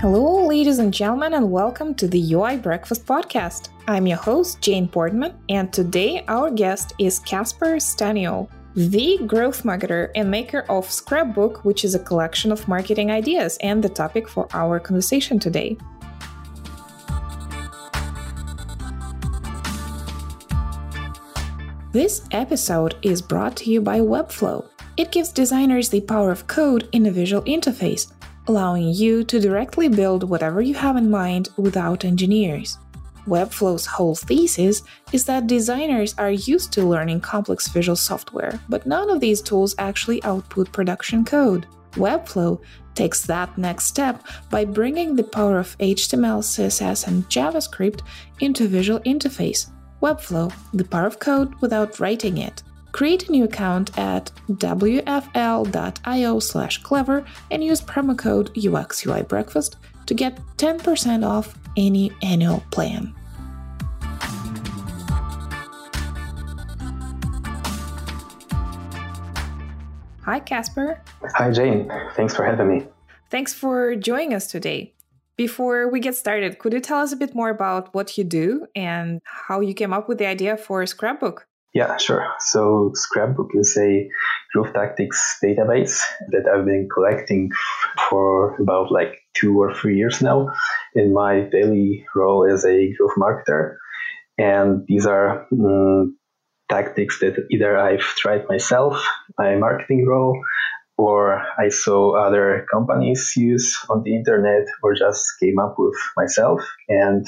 Hello, ladies and gentlemen, and welcome to the UI Breakfast Podcast. I'm your host, Jane Portman, and today our guest is Casper Staniol, the growth marketer and maker of Scrapbook, which is a collection of marketing ideas and the topic for our conversation today. This episode is brought to you by Webflow. It gives designers the power of code in a visual interface allowing you to directly build whatever you have in mind without engineers. Webflow's whole thesis is that designers are used to learning complex visual software, but none of these tools actually output production code. Webflow takes that next step by bringing the power of HTML, CSS, and JavaScript into visual interface. Webflow, the power of code without writing it. Create a new account at wfl.io slash clever and use promo code UXUI Breakfast to get 10% off any annual plan. Hi, Casper. Hi, Jane. Thanks for having me. Thanks for joining us today. Before we get started, could you tell us a bit more about what you do and how you came up with the idea for Scrapbook? Yeah, sure. So Scrapbook is a growth tactics database that I've been collecting for about like two or three years now in my daily role as a growth marketer. And these are um, tactics that either I've tried myself, my marketing role, or I saw other companies use on the internet or just came up with myself. And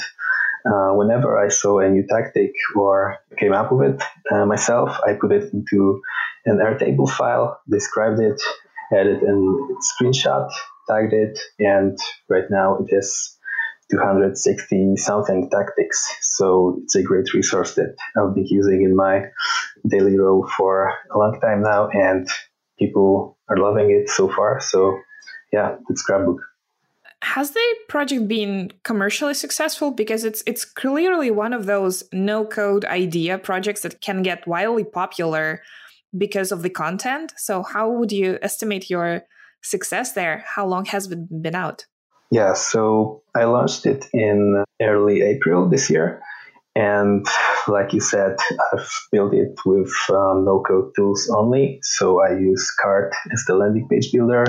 uh, whenever I saw a new tactic or came up with it uh, myself, I put it into an Airtable file, described it, added a screenshot, tagged it, and right now it has 260 something tactics. So it's a great resource that I've been using in my daily role for a long time now, and people are loving it so far. So yeah, it's Scrapbook has the project been commercially successful? Because it's it's clearly one of those no code idea projects that can get wildly popular because of the content. So how would you estimate your success there? How long has it been out? Yeah so i launched it in early april this year. And like you said i've built it with um, no code tools only. So i use Carrd as the landing page builder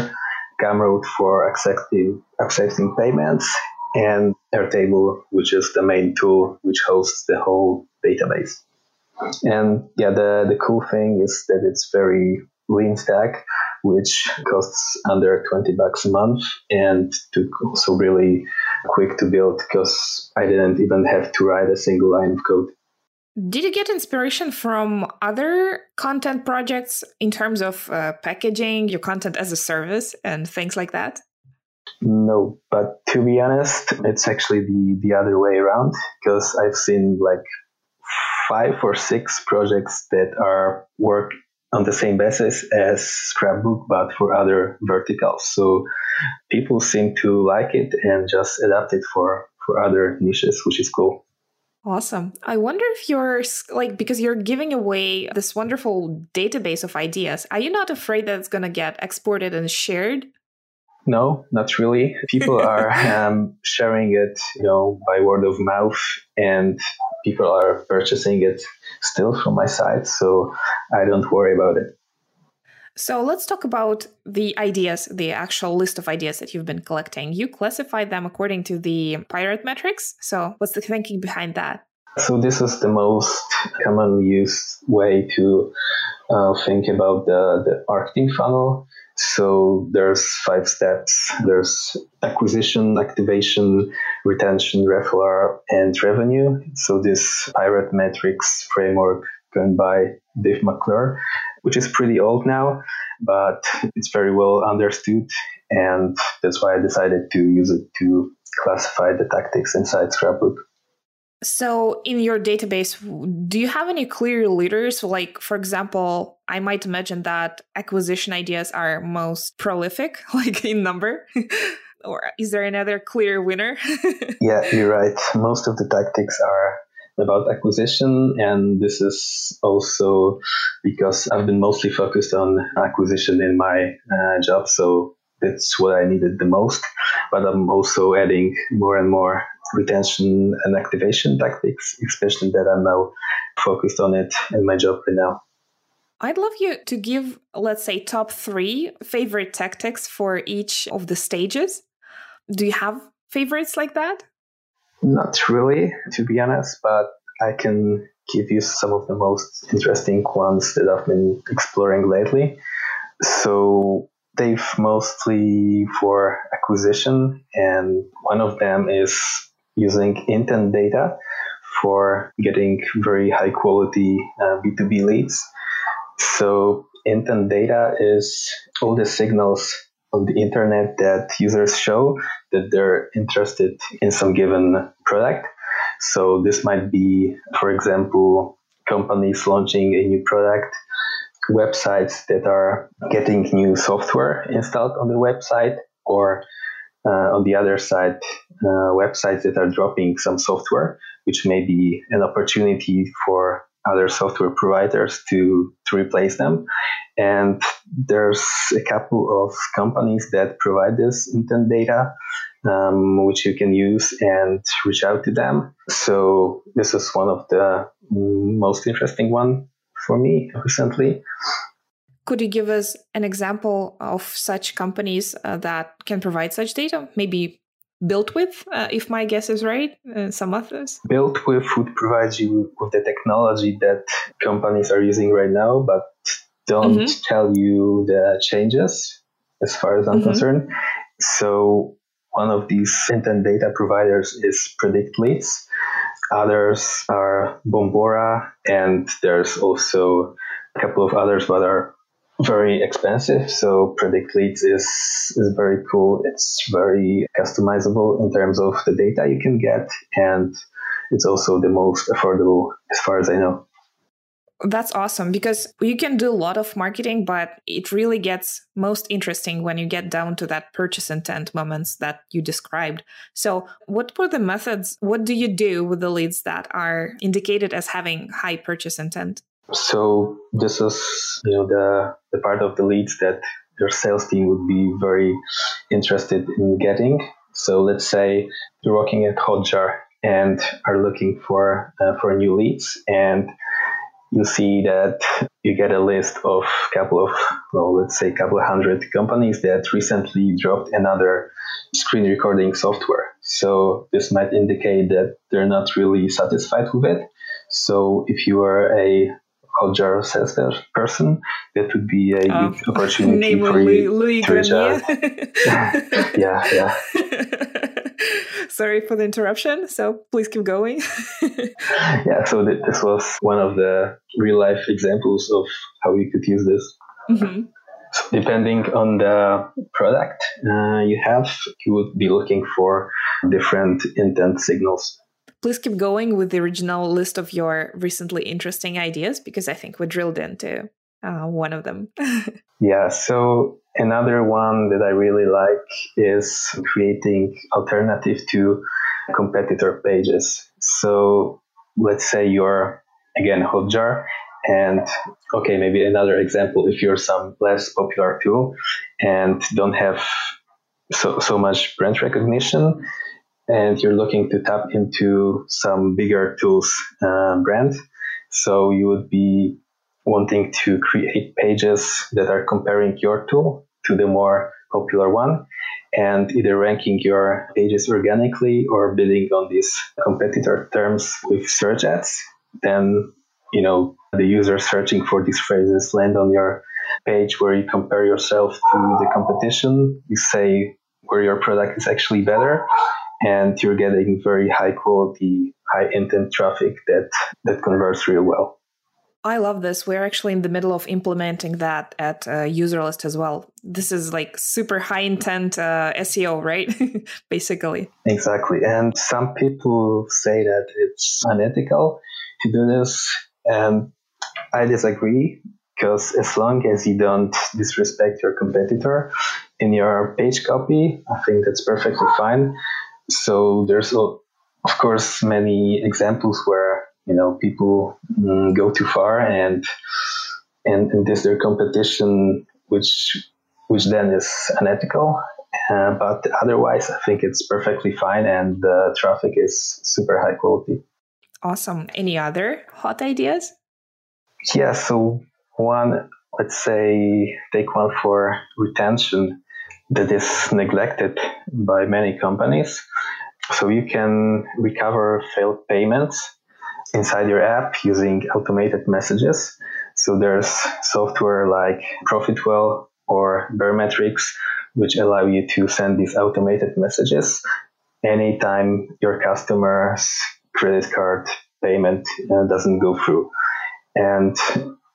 Gumroad for accepting, accepting payments, and Airtable, which is the main tool which hosts the whole database. And yeah, the, the cool thing is that it's very lean stack, which costs under 20 bucks a month and took also really quick to build because I didn't even have to write a single line of code. Did you get inspiration from other content projects in terms of uh, packaging your content as a service and things like that? No, but to be honest, it's actually the, the other way around because I've seen like five or six projects that are work on the same basis as Scrapbook, but for other verticals. So people seem to like it and just adapt it for, for other niches, which is cool. Awesome. I wonder if you're like, because you're giving away this wonderful database of ideas, are you not afraid that it's going to get exported and shared? No, not really. People are um, sharing it, you know, by word of mouth, and people are purchasing it still from my site. So I don't worry about it. So let's talk about the ideas, the actual list of ideas that you've been collecting. You classified them according to the pirate metrics. So what's the thinking behind that? So this is the most commonly used way to uh, think about the, the marketing funnel. So there's five steps. There's acquisition, activation, retention, referral, and revenue. So this pirate metrics framework going by Dave McClure which is pretty old now, but it's very well understood. And that's why I decided to use it to classify the tactics inside Scrapbook. So, in your database, do you have any clear leaders? Like, for example, I might imagine that acquisition ideas are most prolific, like in number. or is there another clear winner? yeah, you're right. Most of the tactics are about acquisition. And this is also because I've been mostly focused on acquisition in my uh, job. So that's what I needed the most. but I'm also adding more and more retention and activation tactics, especially that I'm now focused on it in my job right now. I'd love you to give, let's say, top three favorite tactics for each of the stages. Do you have favorites like that? Not really, to be honest, but I can give you some of the most interesting ones that I've been exploring lately. So they've mostly for acquisition, and one of them is using intent data for getting very high quality uh, B2B leads. So intent data is all the signals on the internet that users show that they're interested in some given product. So this might be, for example, companies launching a new product, websites that are getting new software installed on the website, or uh, on the other side, uh, websites that are dropping some software, which may be an opportunity for other software providers to, to replace them. And there's a couple of companies that provide this intent data, um, which you can use and reach out to them. So this is one of the most interesting one for me recently. Could you give us an example of such companies uh, that can provide such data? Maybe Builtwith, uh, if my guess is right, uh, some others? Built with would provide you with the technology that companies are using right now, but don't mm-hmm. tell you the changes as far as I'm mm-hmm. concerned. So one of these intent data providers is Predict Leads. Others are Bombora, and there's also a couple of others that are very expensive. So Predict Leads is is very cool. It's very customizable in terms of the data you can get, and it's also the most affordable as far as I know. That's awesome because you can do a lot of marketing, but it really gets most interesting when you get down to that purchase intent moments that you described. So, what were the methods? What do you do with the leads that are indicated as having high purchase intent? So this is you know the the part of the leads that your sales team would be very interested in getting. So let's say you're working at Hotjar and are looking for uh, for new leads, and you see that you get a list of a couple of well, let's say couple of hundred companies that recently dropped another screen recording software. So this might indicate that they're not really satisfied with it. So if you are a Hotjar sales person, that would be a oh, good opportunity for you Louis reach out. yeah, yeah. Sorry for the interruption. So please keep going. yeah, so th- this was one of the real life examples of how we could use this. Mm-hmm. So depending on the product uh, you have, you would be looking for different intent signals. Please keep going with the original list of your recently interesting ideas because I think we drilled into uh, one of them. yeah, so another one that I really like is creating alternative to competitor pages. So let's say you're again Hotjar and okay, maybe another example if you're some less popular tool and don't have so, so much brand recognition and you're looking to tap into some bigger tools uh, brand. So you would be wanting to create pages that are comparing your tool to the more popular one and either ranking your pages organically or bidding on these competitor terms with search ads. Then, you know, the user searching for these phrases land on your page where you compare yourself to the competition. You say where your product is actually better and you're getting very high quality, high intent traffic that, that converts real well. I love this. We're actually in the middle of implementing that at uh, Userlist as well. This is like super high intent uh, SEO, right? Basically. Exactly. And some people say that it's unethical to do this. And I disagree because as long as you don't disrespect your competitor in your page copy, I think that's perfectly fine. So there's, of course, many examples where you know people mm, go too far and and and this their competition, which which then is unethical. Uh, but otherwise, I think it's perfectly fine, and the traffic is super high quality. Awesome. Any other hot ideas? Yeah. So one, let's say, take one for retention that is neglected by many companies. So you can recover failed payments inside your app using automated messages. So there's software like Profitwell or Baremetrics, which allow you to send these automated messages anytime your customer's credit card payment uh, doesn't go through. And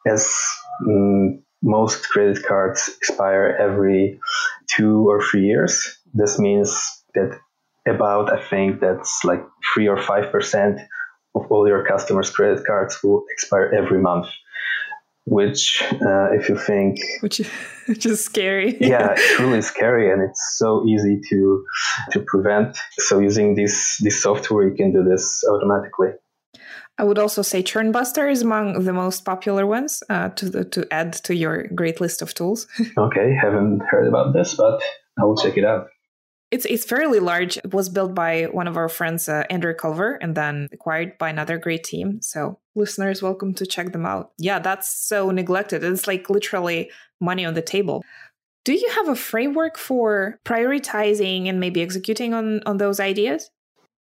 as mm, most credit cards expire every two or three years, this means that about, I think that's like three or five percent of all your customers' credit cards will expire every month. Which, uh, if you think, which, which is scary, yeah, it's really scary, and it's so easy to to prevent. So using this this software, you can do this automatically. I would also say Churnbuster is among the most popular ones uh, to the, to add to your great list of tools. okay, haven't heard about this, but I will check it out. It's it's fairly large. It was built by one of our friends, uh, Andrew Culver, and then acquired by another great team. So listeners, welcome to check them out. Yeah, that's so neglected. It's like literally money on the table. Do you have a framework for prioritizing and maybe executing on on those ideas?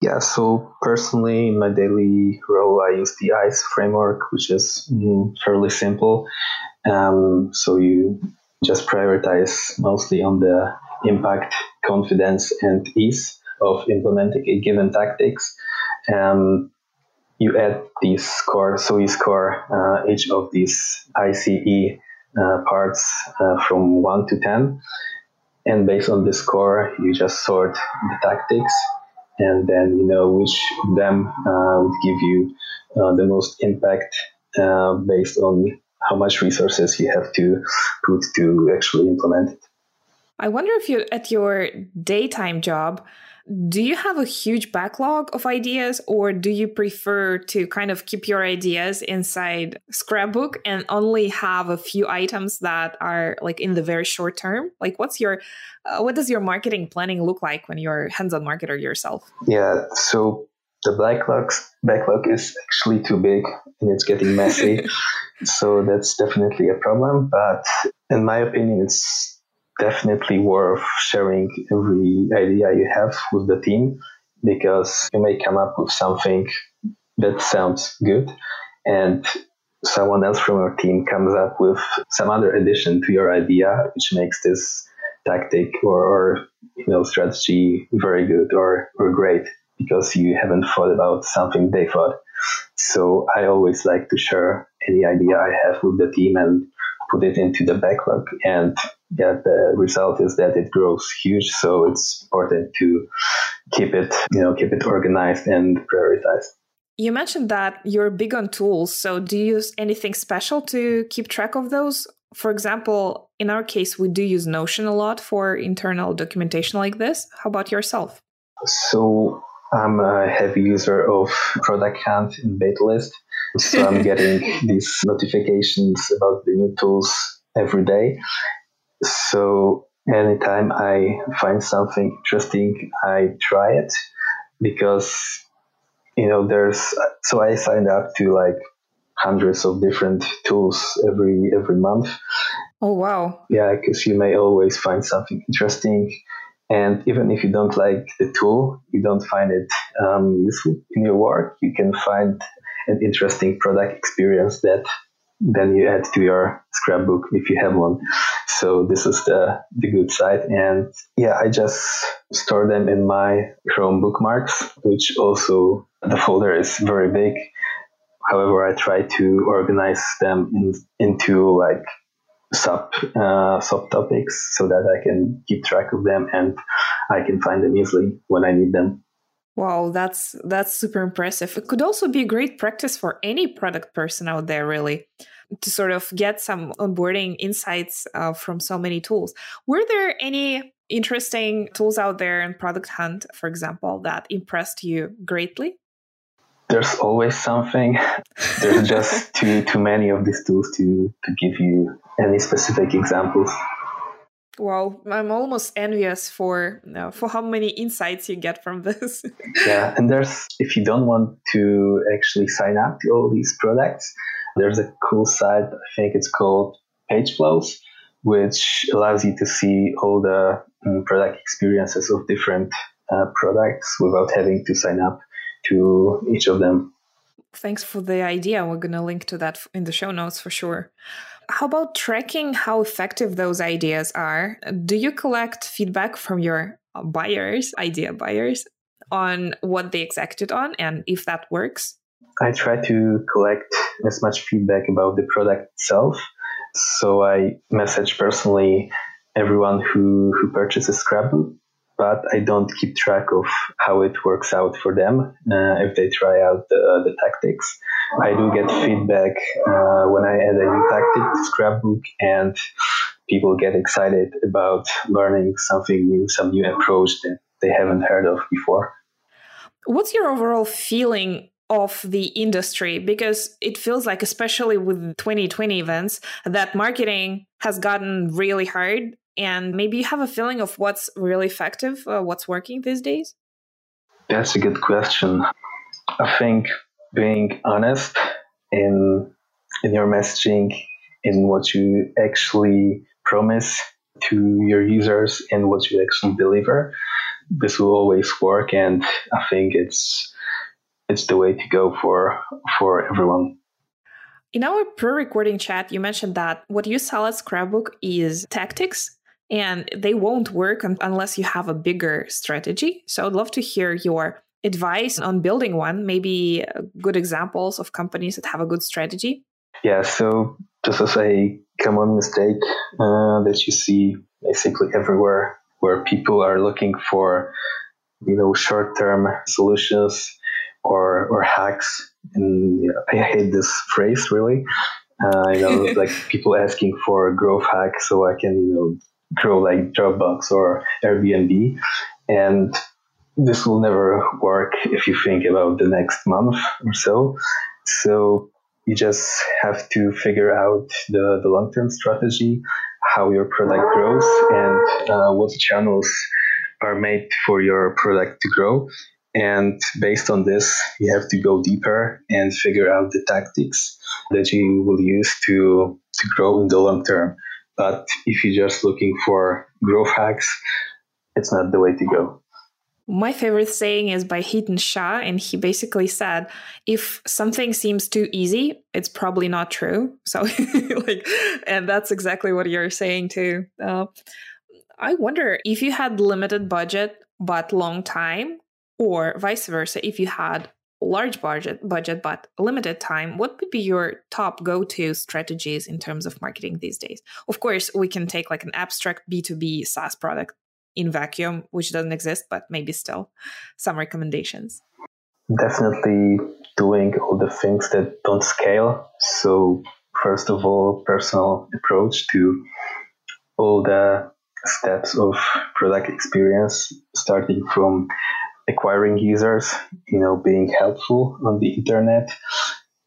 Yeah, so personally, in my daily role, I use the ICE framework, which is mm, fairly simple. Um, so you just prioritize mostly on the impact, confidence, and ease of implementing a given tactics. Um, you add these score, so you score uh, each of these ICE uh, parts uh, from 1 to 10. And based on the score, you just sort the tactics, and then you know which of them uh, would give you uh, the most impact uh, based on how much resources you have to put to actually implement it. I wonder if you, at your daytime job, do you have a huge backlog of ideas or do you prefer to kind of keep your ideas inside scrapbook and only have a few items that are like in the very short term? Like what's your uh, what does your marketing planning look like when you're hands-on marketer yourself? Yeah so the backlog backlog is actually too big and it's getting messy. So that's definitely a problem but in my opinion it's definitely worth sharing every idea you have with the team because you may come up with something that sounds good and someone else from your team comes up with some other addition to your idea which makes this tactic or, or you know strategy very good or, or great because you haven't thought about something they thought. So i always like to share any idea i have with the team and put it into the backlog and yeah, the result is that it grows huge. So it's important to keep it, you know, keep it organized and prioritized. You mentioned that you're big on tools. So do you use anything special to keep track of those? For example, in our case, we do use Notion a lot for internal documentation like this. How about yourself? So I'm a heavy user of Product Hunt and Betalist. So I'm getting these notifications about the new tools every day. So anytime I find something interesting, I try it because you know there's so I signed up to like hundreds of different tools every every month. Oh wow! Yeah, because you may always find something interesting, and even if you don't like the tool, you don't find it um, useful in your work, you can find an interesting product experience that then you add to your scrapbook if you have one. So this is the, the good side. And yeah, I just store them in my Chrome bookmarks, which also the folder is very big. However, I try to organize them in, into like sub uh, subtopics so that I can keep track of them and I can find them easily when I need them. Wow, that's that's super impressive. It could also be a great practice for any product person out there, really, to sort of get some onboarding insights uh, from so many tools. Were there any interesting tools out there in Product Hunt, for example, that impressed you greatly? There's always something. There's just too too many of these tools to to give you any specific examples. Well, I'm almost envious for for how many insights you get from this. yeah, and there's if you don't want to actually sign up to all these products, there's a cool site. I think it's called Page Flows, which allows you to see all the um, product experiences of different uh, products without having to sign up to each of them. Thanks for the idea. We're going to link to that in the show notes for sure. How about tracking how effective those ideas are? Do you collect feedback from your buyers, idea buyers, on what they executed on and if that works? I try to collect as much feedback about the product itself. So I message personally everyone who, who purchases Scrapbook but I don't keep track of how it works out for them uh, if they try out the, the tactics. I do get feedback uh, when I add a new tactic to Scrapbook, and people get excited about learning something new, some new approach that they haven't heard of before. What's your overall feeling of the industry because it feels like especially with 2020 events that marketing has gotten really hard and maybe you have a feeling of what's really effective, uh, what's working these days? That's a good question. I think being honest in in your messaging, in what you actually promise to your users and what you actually deliver, this will always work. And I think it's it's the way to go for for everyone. In our pre-recording chat, you mentioned that what you sell at Scrapbook is tactics and they won't work unless you have a bigger strategy. So I'd love to hear your advice on building one, maybe uh, good examples of companies that have a good strategy. Yeah, so this is a common mistake uh, that you see basically everywhere where people are looking for you know short-term solutions or or hacks and you know, i hate this phrase really uh, you know like people asking for a growth hack so i can you know grow like Dropbox or Airbnb. And this will never work if you think about the next month or so. So you just have to figure out the, the long term strategy, how your product grows, and uh, what channels are made for your product to grow. And based on this, you have to go deeper and figure out the tactics that you will use to, to grow in the long term. But if you're just looking for growth hacks, it's not the way to go. My favorite saying is by Hiten Shah, and he basically said, "If something seems too easy, it's probably not true." So, like, and that's exactly what you're saying too. Uh, I wonder if you had limited budget but long time, or vice versa, if you had large budget budget but limited time what would be your top go-to strategies in terms of marketing these days of course we can take like an abstract b2b saas product in vacuum which doesn't exist but maybe still some recommendations definitely doing all the things that don't scale so first of all personal approach to all the steps of product experience starting from acquiring users, you know, being helpful on the internet.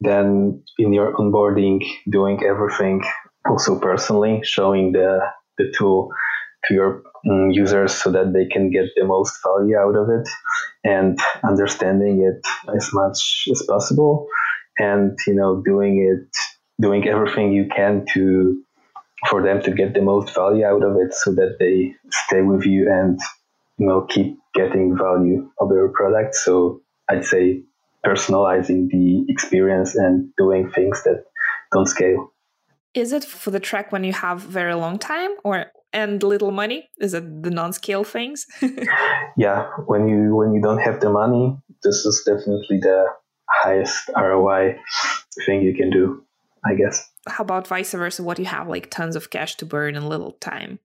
Then in your onboarding, doing everything also personally, showing the, the tool to your um, users so that they can get the most value out of it and understanding it as much as possible and you know doing it doing everything you can to for them to get the most value out of it so that they stay with you and you know keep getting value of your product. So I'd say personalizing the experience and doing things that don't scale. Is it for the track when you have very long time or and little money? Is it the non-scale things? yeah, when you when you don't have the money, this is definitely the highest ROI thing you can do, I guess. How about vice versa? What you have like tons of cash to burn in little time?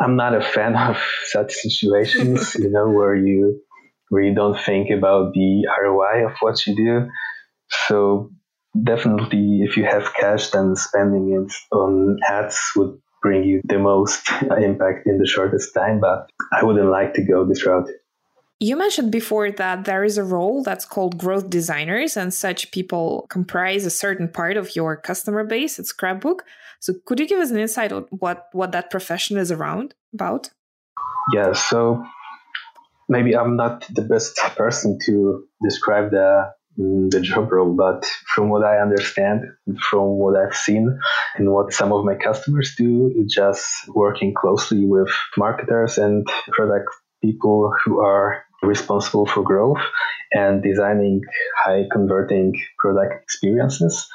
I'm not a fan of such situations, you know, where you where you don't think about the ROI of what you do. So definitely, if you have cash, then spending it on ads would bring you the most impact in the shortest time. But I wouldn't like to go this route. You mentioned before that there is a role that's called growth designers, and such people comprise a certain part of your customer base at Scrapbook. So, could you give us an insight on what, what that profession is around about? Yeah, so maybe I'm not the best person to describe the the job role, but from what I understand, from what I've seen, and what some of my customers do, just working closely with marketers and product people who are responsible for growth and designing high converting product experiences.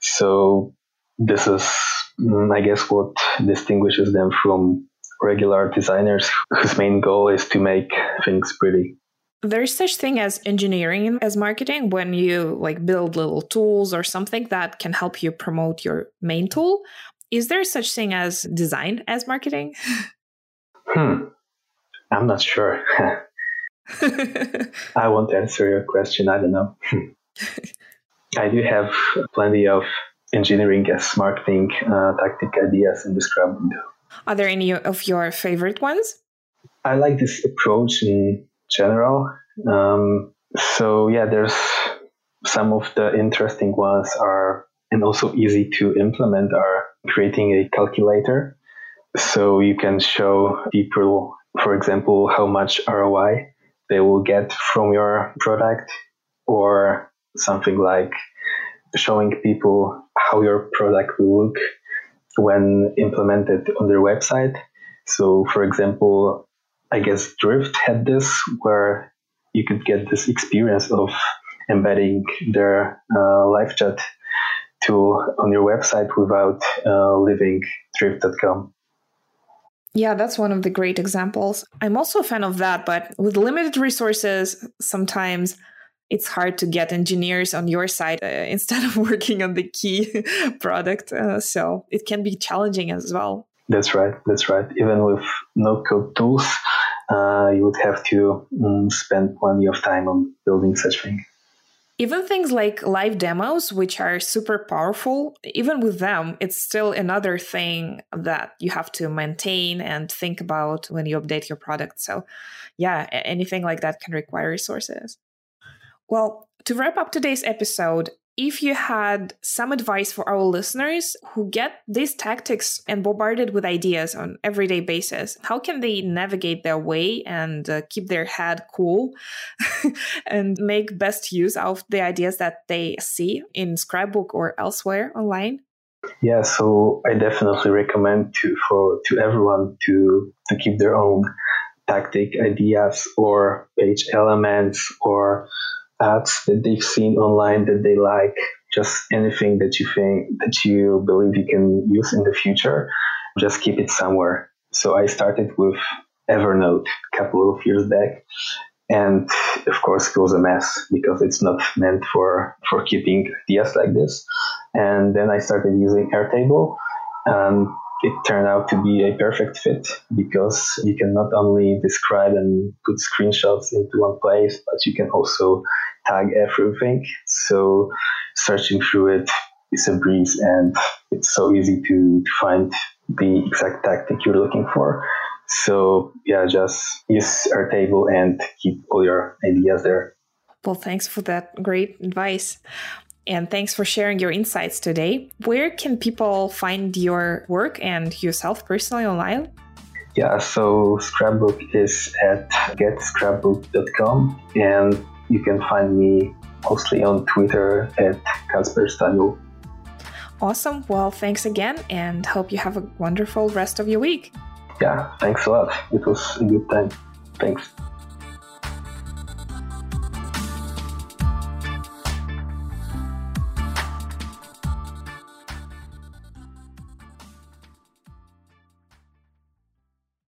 So this is, mm, I guess, what distinguishes them from regular designers whose main goal is to make things pretty. There's such thing as engineering as marketing when you like build little tools or something that can help you promote your main tool. Is there such thing as design as marketing? Hmm. I'm not sure. I won't answer your question. I don't know. I do have plenty of engineering as marketing uh, tactic ideas Scrum window. Are there any of your favorite ones? I like this approach in general. Um, so yeah, there's some of the interesting ones are and also easy to implement are creating a calculator. So you can show people, for example, how much ROI they will get from your product or something like showing people how your product will look when implemented on their website. So, for example, I guess Drift had this where you could get this experience of embedding their uh, live chat tool on your website without uh, leaving drift.com. Yeah, that's one of the great examples. I'm also a fan of that, but with limited resources, sometimes it's hard to get engineers on your side uh, instead of working on the key product. Uh, so it can be challenging as well. That's right. That's right. Even with no code tools, uh, you would have to um, spend plenty of time on building such thing. Even things like live demos, which are super powerful, even with them, it's still another thing that you have to maintain and think about when you update your product. So, yeah, anything like that can require resources. Well, to wrap up today's episode, if you had some advice for our listeners who get these tactics and bombarded with ideas on everyday basis how can they navigate their way and uh, keep their head cool and make best use of the ideas that they see in scrapbook or elsewhere online? Yeah so i definitely recommend to for to everyone to to keep their own tactic ideas or page elements or ads that they've seen online that they like, just anything that you think that you believe you can use in the future, just keep it somewhere. So I started with Evernote a couple of years back. And of course, it was a mess because it's not meant for, for keeping ideas like this. And then I started using Airtable. And it turned out to be a perfect fit because you can not only describe and put screenshots into one place, but you can also tag everything. So searching through it is a breeze and it's so easy to, to find the exact tactic you're looking for. So yeah, just use Airtable and keep all your ideas there. Well, thanks for that great advice. And thanks for sharing your insights today. Where can people find your work and yourself personally online? Yeah, so Scrapbook is at getscrapbook.com and you can find me mostly on Twitter at Kasper Staniel. Awesome. Well, thanks again and hope you have a wonderful rest of your week. Yeah, thanks a lot. It was a good time. Thanks.